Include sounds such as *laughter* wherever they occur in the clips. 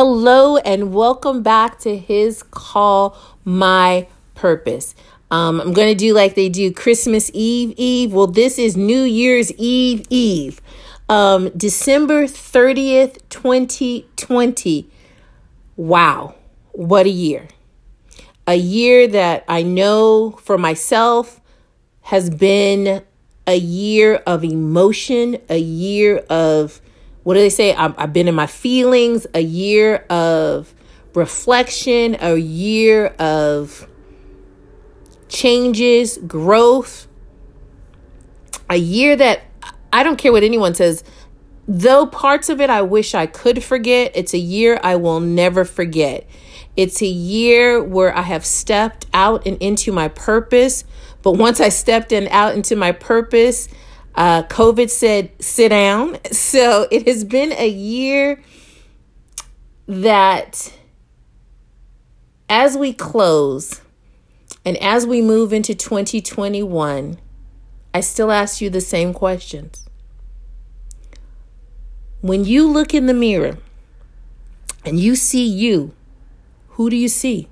Hello, and welcome back to His Call My Purpose. Um, I'm going to do like they do Christmas Eve Eve. Well, this is New Year's Eve Eve, um, December 30th, 2020. Wow, what a year! A year that I know for myself has been a year of emotion, a year of what do they say? I've, I've been in my feelings, a year of reflection, a year of changes, growth, a year that I don't care what anyone says, though parts of it I wish I could forget, it's a year I will never forget. It's a year where I have stepped out and into my purpose. But once I stepped in out into my purpose, uh, COVID said, sit down. *laughs* So it has been a year that as we close and as we move into 2021, I still ask you the same questions. When you look in the mirror and you see you, who do you see?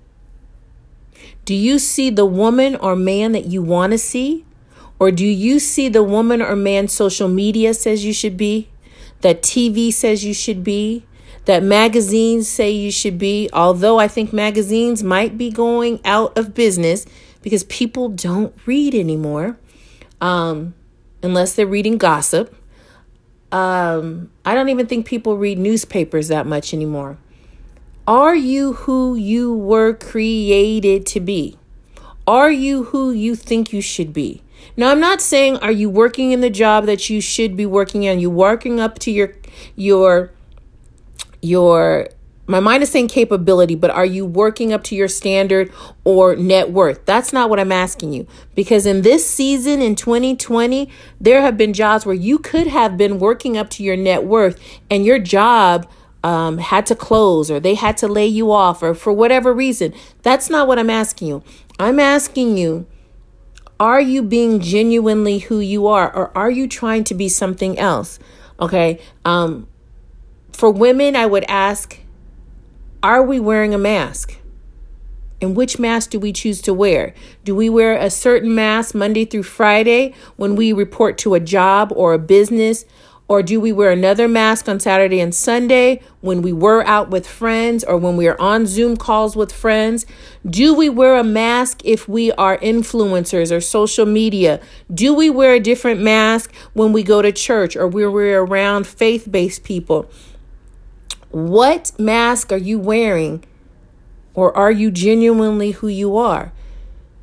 Do you see the woman or man that you want to see? Or do you see the woman or man social media says you should be, that TV says you should be, that magazines say you should be? Although I think magazines might be going out of business because people don't read anymore, um, unless they're reading gossip. Um, I don't even think people read newspapers that much anymore. Are you who you were created to be? Are you who you think you should be? Now, I'm not saying are you working in the job that you should be working in? You working up to your your your my mind is saying capability, but are you working up to your standard or net worth? That's not what I'm asking you. Because in this season in 2020, there have been jobs where you could have been working up to your net worth and your job um, had to close or they had to lay you off or for whatever reason. That's not what I'm asking you. I'm asking you are you being genuinely who you are or are you trying to be something else? Okay. Um, for women, I would ask, are we wearing a mask? And which mask do we choose to wear? Do we wear a certain mask Monday through Friday when we report to a job or a business? Or do we wear another mask on Saturday and Sunday when we were out with friends or when we are on Zoom calls with friends? Do we wear a mask if we are influencers or social media? Do we wear a different mask when we go to church or where we're around faith based people? What mask are you wearing? Or are you genuinely who you are?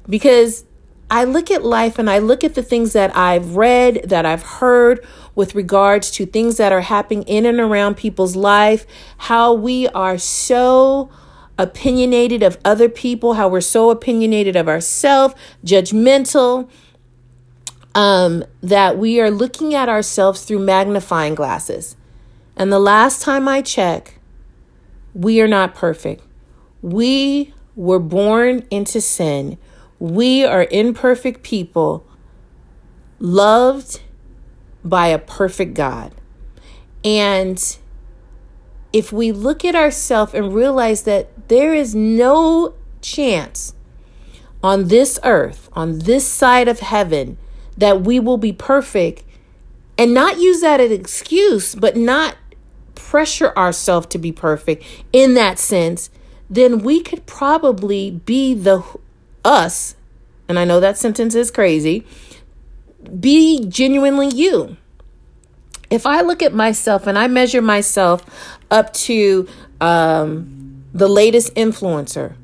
Because I look at life and I look at the things that I've read, that I've heard with regards to things that are happening in and around people's life, how we are so opinionated of other people, how we're so opinionated of ourselves, judgmental, um, that we are looking at ourselves through magnifying glasses. And the last time I check, we are not perfect. We were born into sin. We are imperfect people loved by a perfect God. And if we look at ourselves and realize that there is no chance on this earth, on this side of heaven, that we will be perfect, and not use that as an excuse, but not pressure ourselves to be perfect in that sense, then we could probably be the us, and I know that sentence is crazy, be genuinely you. If I look at myself and I measure myself up to um, the latest influencer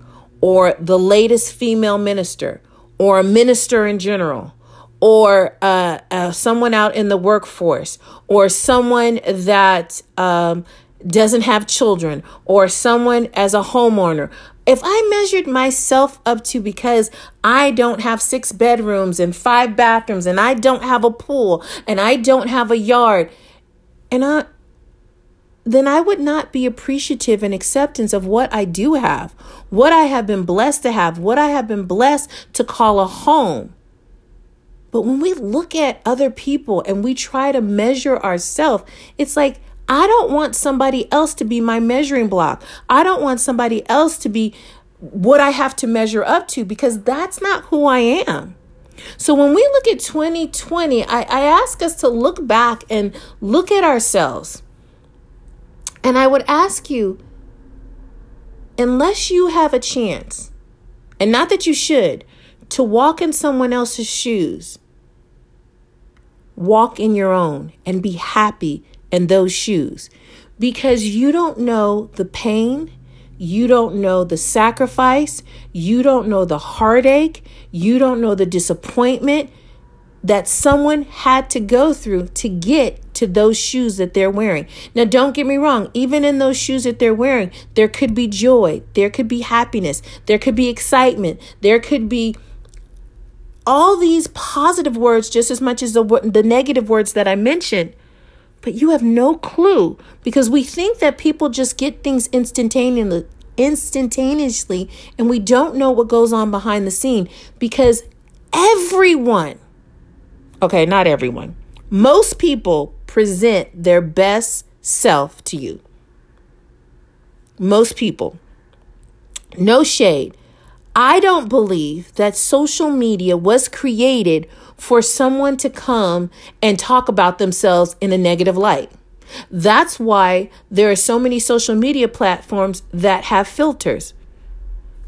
or the latest female minister or a minister in general, or uh, uh, someone out in the workforce, or someone that um, doesn't have children, or someone as a homeowner, if I measured myself up to because I don't have six bedrooms and five bathrooms and I don't have a pool and I don't have a yard and I then I would not be appreciative and acceptance of what I do have, what I have been blessed to have, what I have been blessed to call a home. But when we look at other people and we try to measure ourselves, it's like I don't want somebody else to be my measuring block. I don't want somebody else to be what I have to measure up to because that's not who I am. So when we look at 2020, I, I ask us to look back and look at ourselves. And I would ask you, unless you have a chance, and not that you should, to walk in someone else's shoes, walk in your own and be happy in those shoes because you don't know the pain you don't know the sacrifice. You don't know the heartache. You don't know the disappointment that someone had to go through to get to those shoes that they're wearing. Now, don't get me wrong, even in those shoes that they're wearing, there could be joy, there could be happiness, there could be excitement, there could be all these positive words just as much as the, the negative words that I mentioned. But you have no clue because we think that people just get things instantaneously instantaneously and we don't know what goes on behind the scene because everyone okay, not everyone. Most people present their best self to you. Most people. No shade. I don't believe that social media was created for someone to come and talk about themselves in a negative light. That's why there are so many social media platforms that have filters.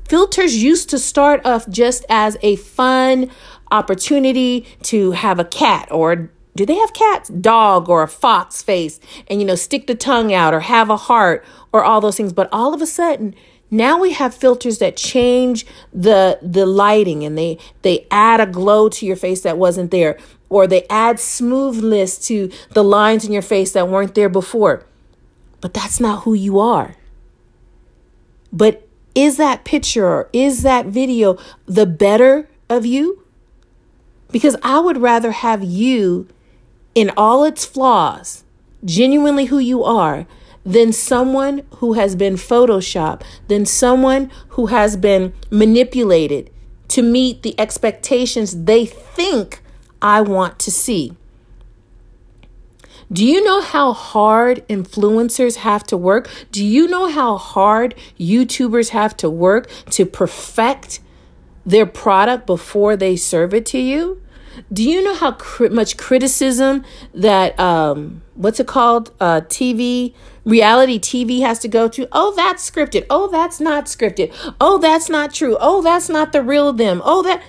Filters used to start off just as a fun opportunity to have a cat or do they have cats? Dog or a fox face and you know stick the tongue out or have a heart or all those things. But all of a sudden, now we have filters that change the the lighting and they they add a glow to your face that wasn't there or they add smoothness to the lines in your face that weren't there before. But that's not who you are. But is that picture or is that video the better of you? Because I would rather have you in all its flaws, genuinely who you are, than someone who has been photoshopped, than someone who has been manipulated to meet the expectations they think I want to see. Do you know how hard influencers have to work? Do you know how hard YouTubers have to work to perfect their product before they serve it to you? Do you know how much criticism that um, what's it called? Uh, TV reality TV has to go to. Oh, that's scripted. Oh, that's not scripted. Oh, that's not true. Oh, that's not the real them. Oh, that.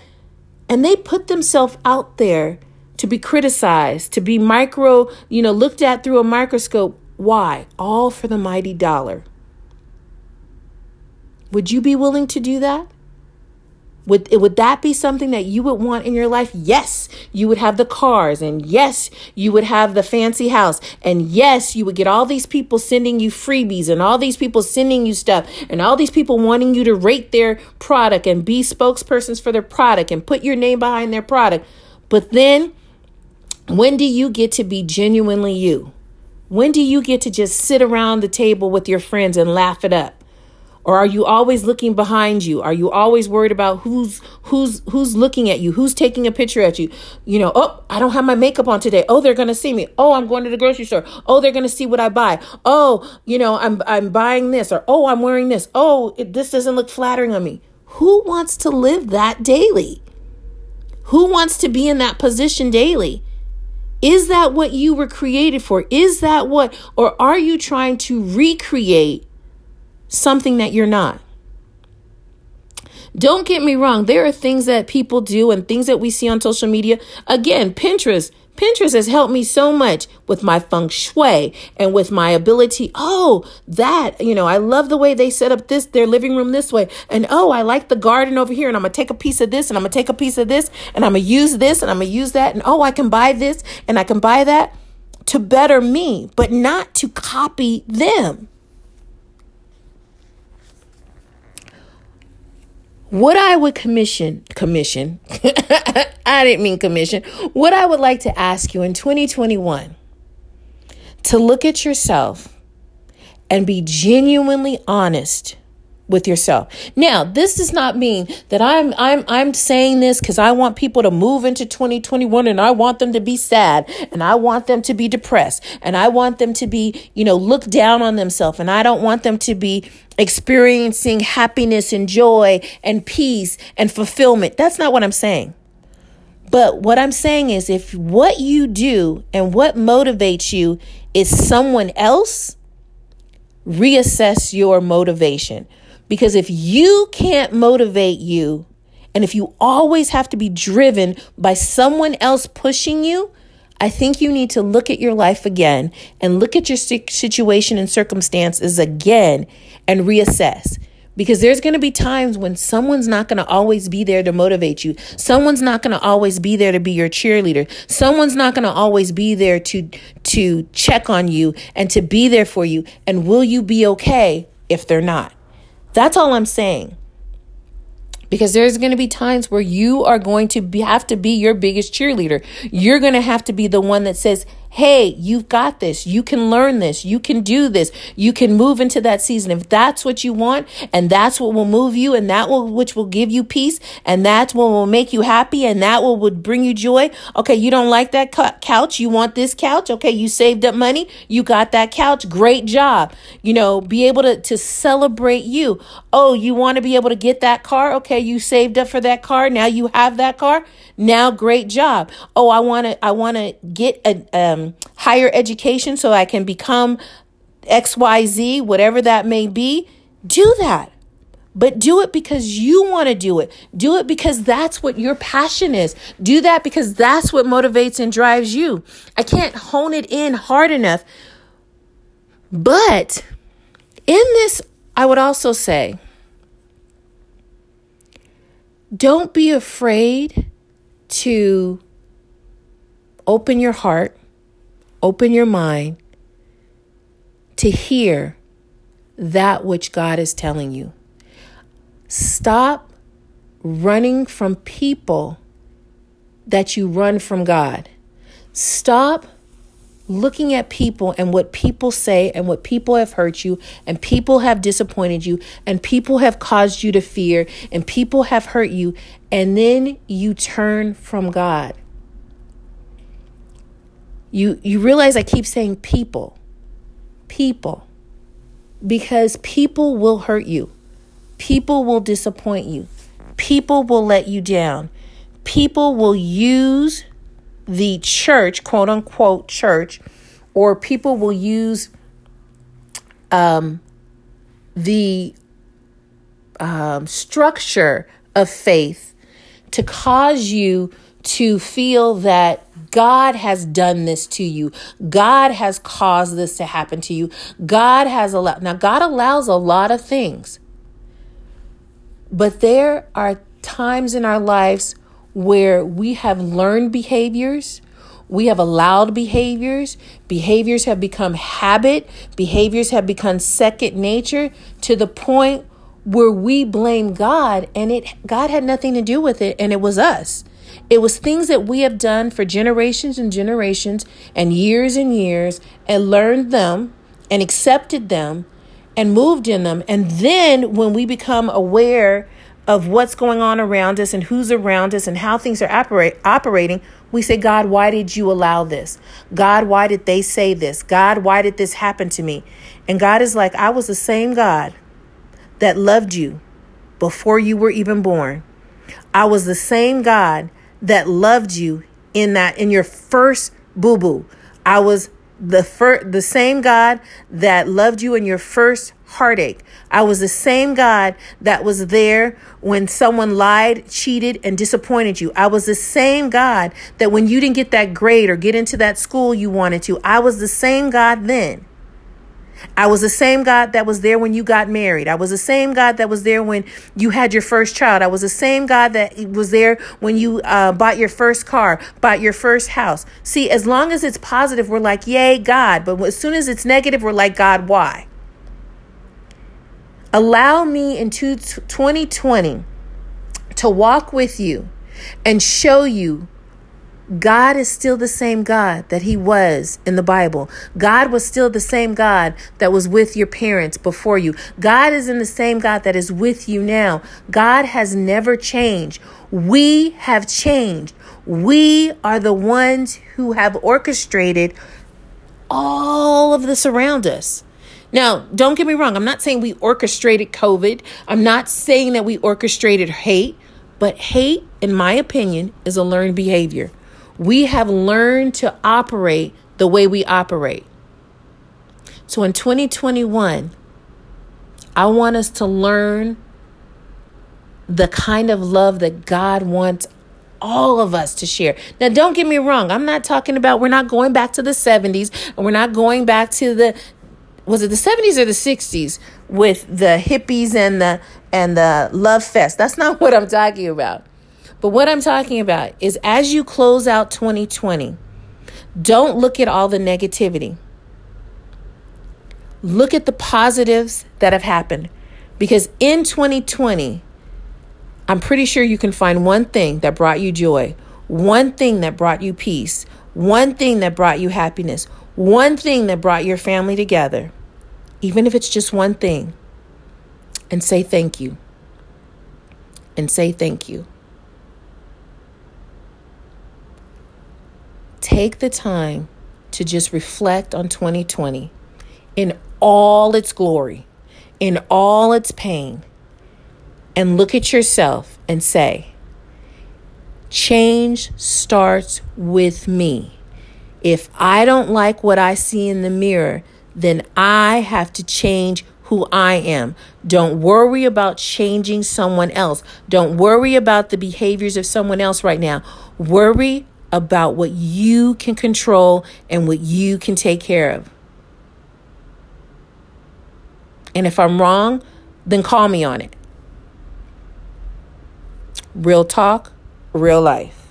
And they put themselves out there to be criticized, to be micro, you know, looked at through a microscope. Why? All for the mighty dollar. Would you be willing to do that? Would, would that be something that you would want in your life? Yes, you would have the cars, and yes, you would have the fancy house, and yes, you would get all these people sending you freebies, and all these people sending you stuff, and all these people wanting you to rate their product and be spokespersons for their product and put your name behind their product. But then, when do you get to be genuinely you? When do you get to just sit around the table with your friends and laugh it up? Or are you always looking behind you? Are you always worried about who's who's who's looking at you? Who's taking a picture at you? You know, oh, I don't have my makeup on today. Oh, they're going to see me. Oh, I'm going to the grocery store. Oh, they're going to see what I buy. Oh, you know, I'm I'm buying this or oh, I'm wearing this. Oh, it, this doesn't look flattering on me. Who wants to live that daily? Who wants to be in that position daily? Is that what you were created for? Is that what or are you trying to recreate something that you're not. Don't get me wrong, there are things that people do and things that we see on social media. Again, Pinterest. Pinterest has helped me so much with my feng shui and with my ability. Oh, that, you know, I love the way they set up this, their living room this way. And oh, I like the garden over here. And I'm going to take a piece of this and I'm going to take a piece of this and I'm going to use this and I'm going to use that. And oh, I can buy this and I can buy that to better me, but not to copy them. What I would commission, commission, *laughs* I didn't mean commission, what I would like to ask you in 2021 to look at yourself and be genuinely honest with yourself. Now, this does not mean that I'm I'm I'm saying this cuz I want people to move into 2021 and I want them to be sad and I want them to be depressed and I want them to be, you know, look down on themselves and I don't want them to be experiencing happiness and joy and peace and fulfillment. That's not what I'm saying. But what I'm saying is if what you do and what motivates you is someone else, reassess your motivation. Because if you can't motivate you, and if you always have to be driven by someone else pushing you, I think you need to look at your life again and look at your situation and circumstances again and reassess because there's going to be times when someone's not going to always be there to motivate you. Someone's not going to always be there to be your cheerleader. Someone's not going to always be there to to check on you and to be there for you. And will you be okay if they're not? That's all I'm saying because there's going to be times where you are going to be, have to be your biggest cheerleader. You're going to have to be the one that says, Hey, you've got this. You can learn this. You can do this. You can move into that season. If that's what you want and that's what will move you and that will, which will give you peace and that's what will make you happy and that will would bring you joy. Okay. You don't like that couch. You want this couch. Okay. You saved up money. You got that couch. Great job. You know, be able to, to celebrate you. Oh, you want to be able to get that car. Okay. You saved up for that car. Now you have that car. Now, great job. Oh, I want to, I want to get a, um, um, higher education so I can become XYZ, whatever that may be. Do that. But do it because you want to do it. Do it because that's what your passion is. Do that because that's what motivates and drives you. I can't hone it in hard enough. But in this, I would also say, don't be afraid to open your heart, open your mind to hear that which God is telling you. Stop running from people that you run from God. Stop looking at people and what people say and what people have hurt you and people have disappointed you and people have caused you to fear and people have hurt you and then you turn from God. You you realize I keep saying people. People. Because people will hurt you. People will disappoint you. People will let you down. People will use the church, quote unquote church, or people will use um, the um, structure of faith to cause you to feel that God has done this to you. God has caused this to happen to you. God has allowed. Now, God allows a lot of things, but there are times in our lives where we have learned behaviors, we have allowed behaviors, behaviors have become habit, behaviors have become second nature to the point where we blame God and it God had nothing to do with it and it was us. It was things that we have done for generations and generations and years and years and learned them and accepted them and moved in them. And then when we become aware of what's going on around us and who's around us and how things are operate, operating, we say, God, why did you allow this? God, why did they say this? God, why did this happen to me? And God is like, I was the same God that loved you before you were even born. I was the same God that loved you in that in your first boo boo. I was the fir- the same God that loved you in your first heartache. I was the same God that was there when someone lied, cheated, and disappointed you. I was the same God that when you didn't get that grade or get into that school you wanted to, I was the same God then. I was the same God that was there when you got married. I was the same God that was there when you had your first child. I was the same God that was there when you uh, bought your first car, bought your first house. See, as long as it's positive, we're like, yay, God. But as soon as it's negative, we're like, God, why? Allow me in 2020 to walk with you and show you God is still the same God that He was in the Bible. God was still the same God that was with your parents before you. God is in the same God that is with you now. God has never changed. We have changed. We are the ones who have orchestrated all of this around us. Now, don't get me wrong. I'm not saying we orchestrated COVID. I'm not saying that we orchestrated hate, but hate, in my opinion, is a learned behavior. We have learned to operate the way we operate. So in 2021, I want us to learn the kind of love that God wants all of us to share. Now, don't get me wrong. I'm not talking about, we're not going back to the 70s and we're not going back to the, was it the 70s or the 60s with the hippies and the and the love fest. That's not *laughs* what I'm talking about. But what I'm talking about is as you close out 2020, don't look at all the negativity. Look at the positives that have happened. Because in 2020, I'm pretty sure you can find one thing that brought you joy, one thing that brought you peace, one thing that brought you happiness, one thing that brought your family together, even if it's just one thing, and say thank you. And say thank you. Take the time to just reflect on 2020 in all its glory, in all its pain, and look at yourself and say, Change starts with me. If I don't like what I see in the mirror, then I have to change who I am. Don't worry about changing someone else. Don't worry about the behaviors of someone else right now. Worry about what you can control and what you can take care of. And if I'm wrong, then call me on it. Real talk, real life.